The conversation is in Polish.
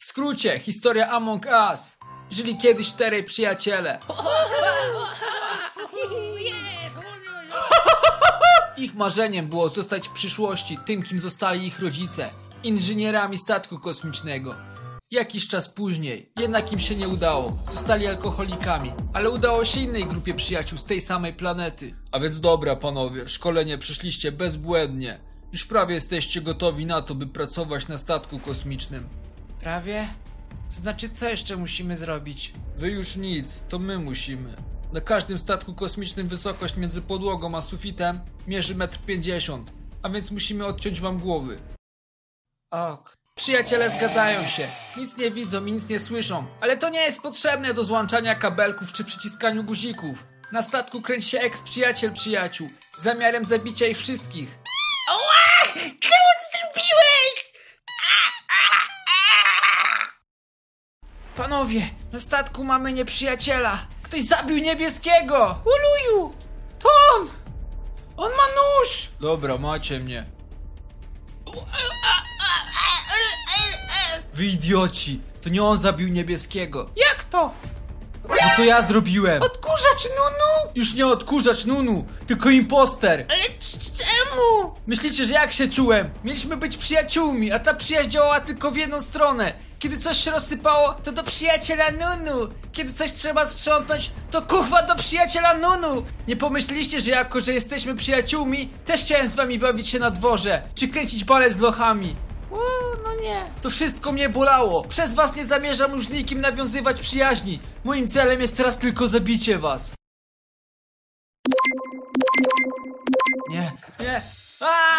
W skrócie, historia Among Us. Żyli kiedyś czterej przyjaciele. Ich marzeniem było zostać w przyszłości tym, kim zostali ich rodzice inżynierami statku kosmicznego. Jakiś czas później, jednak im się nie udało. Zostali alkoholikami, ale udało się innej grupie przyjaciół z tej samej planety. A więc dobra, panowie, szkolenie przeszliście bezbłędnie. Już prawie jesteście gotowi na to, by pracować na statku kosmicznym. Prawie? To znaczy, co jeszcze musimy zrobić? Wy już nic, to my musimy. Na każdym statku kosmicznym wysokość między podłogą a sufitem mierzy 1,50 m, a więc musimy odciąć wam głowy. Ok. Przyjaciele zgadzają się. Nic nie widzą i nic nie słyszą, ale to nie jest potrzebne do złączania kabelków czy przyciskaniu guzików. Na statku kręci się eks-przyjaciel przyjaciół z zamiarem zabicia ich wszystkich. Czemu to zrobiłeś? Panowie, na statku mamy nieprzyjaciela. Ktoś zabił niebieskiego! Uluju! To on! On ma nóż! Dobra, macie mnie. Wy idioci! To nie on zabił niebieskiego. Jak to? No to ja zrobiłem! Odkurzacz Nunu? Już nie odkurzacz Nunu, tylko imposter! Ale c- czemu? Myślicie, że jak się czułem? Mieliśmy być przyjaciółmi, a ta przyjaźń działała tylko w jedną stronę. Kiedy coś się rozsypało, to do przyjaciela Nunu. Kiedy coś trzeba sprzątnąć, to kuchwa do przyjaciela Nunu. Nie pomyśleliście, że jako, że jesteśmy przyjaciółmi, też chciałem z wami bawić się na dworze, czy kręcić balet z lochami. O, no nie. To wszystko mnie bolało. Przez was nie zamierzam już z nikim nawiązywać przyjaźni. Moim celem jest teraz tylko zabicie was. Nie, nie. Aaaa!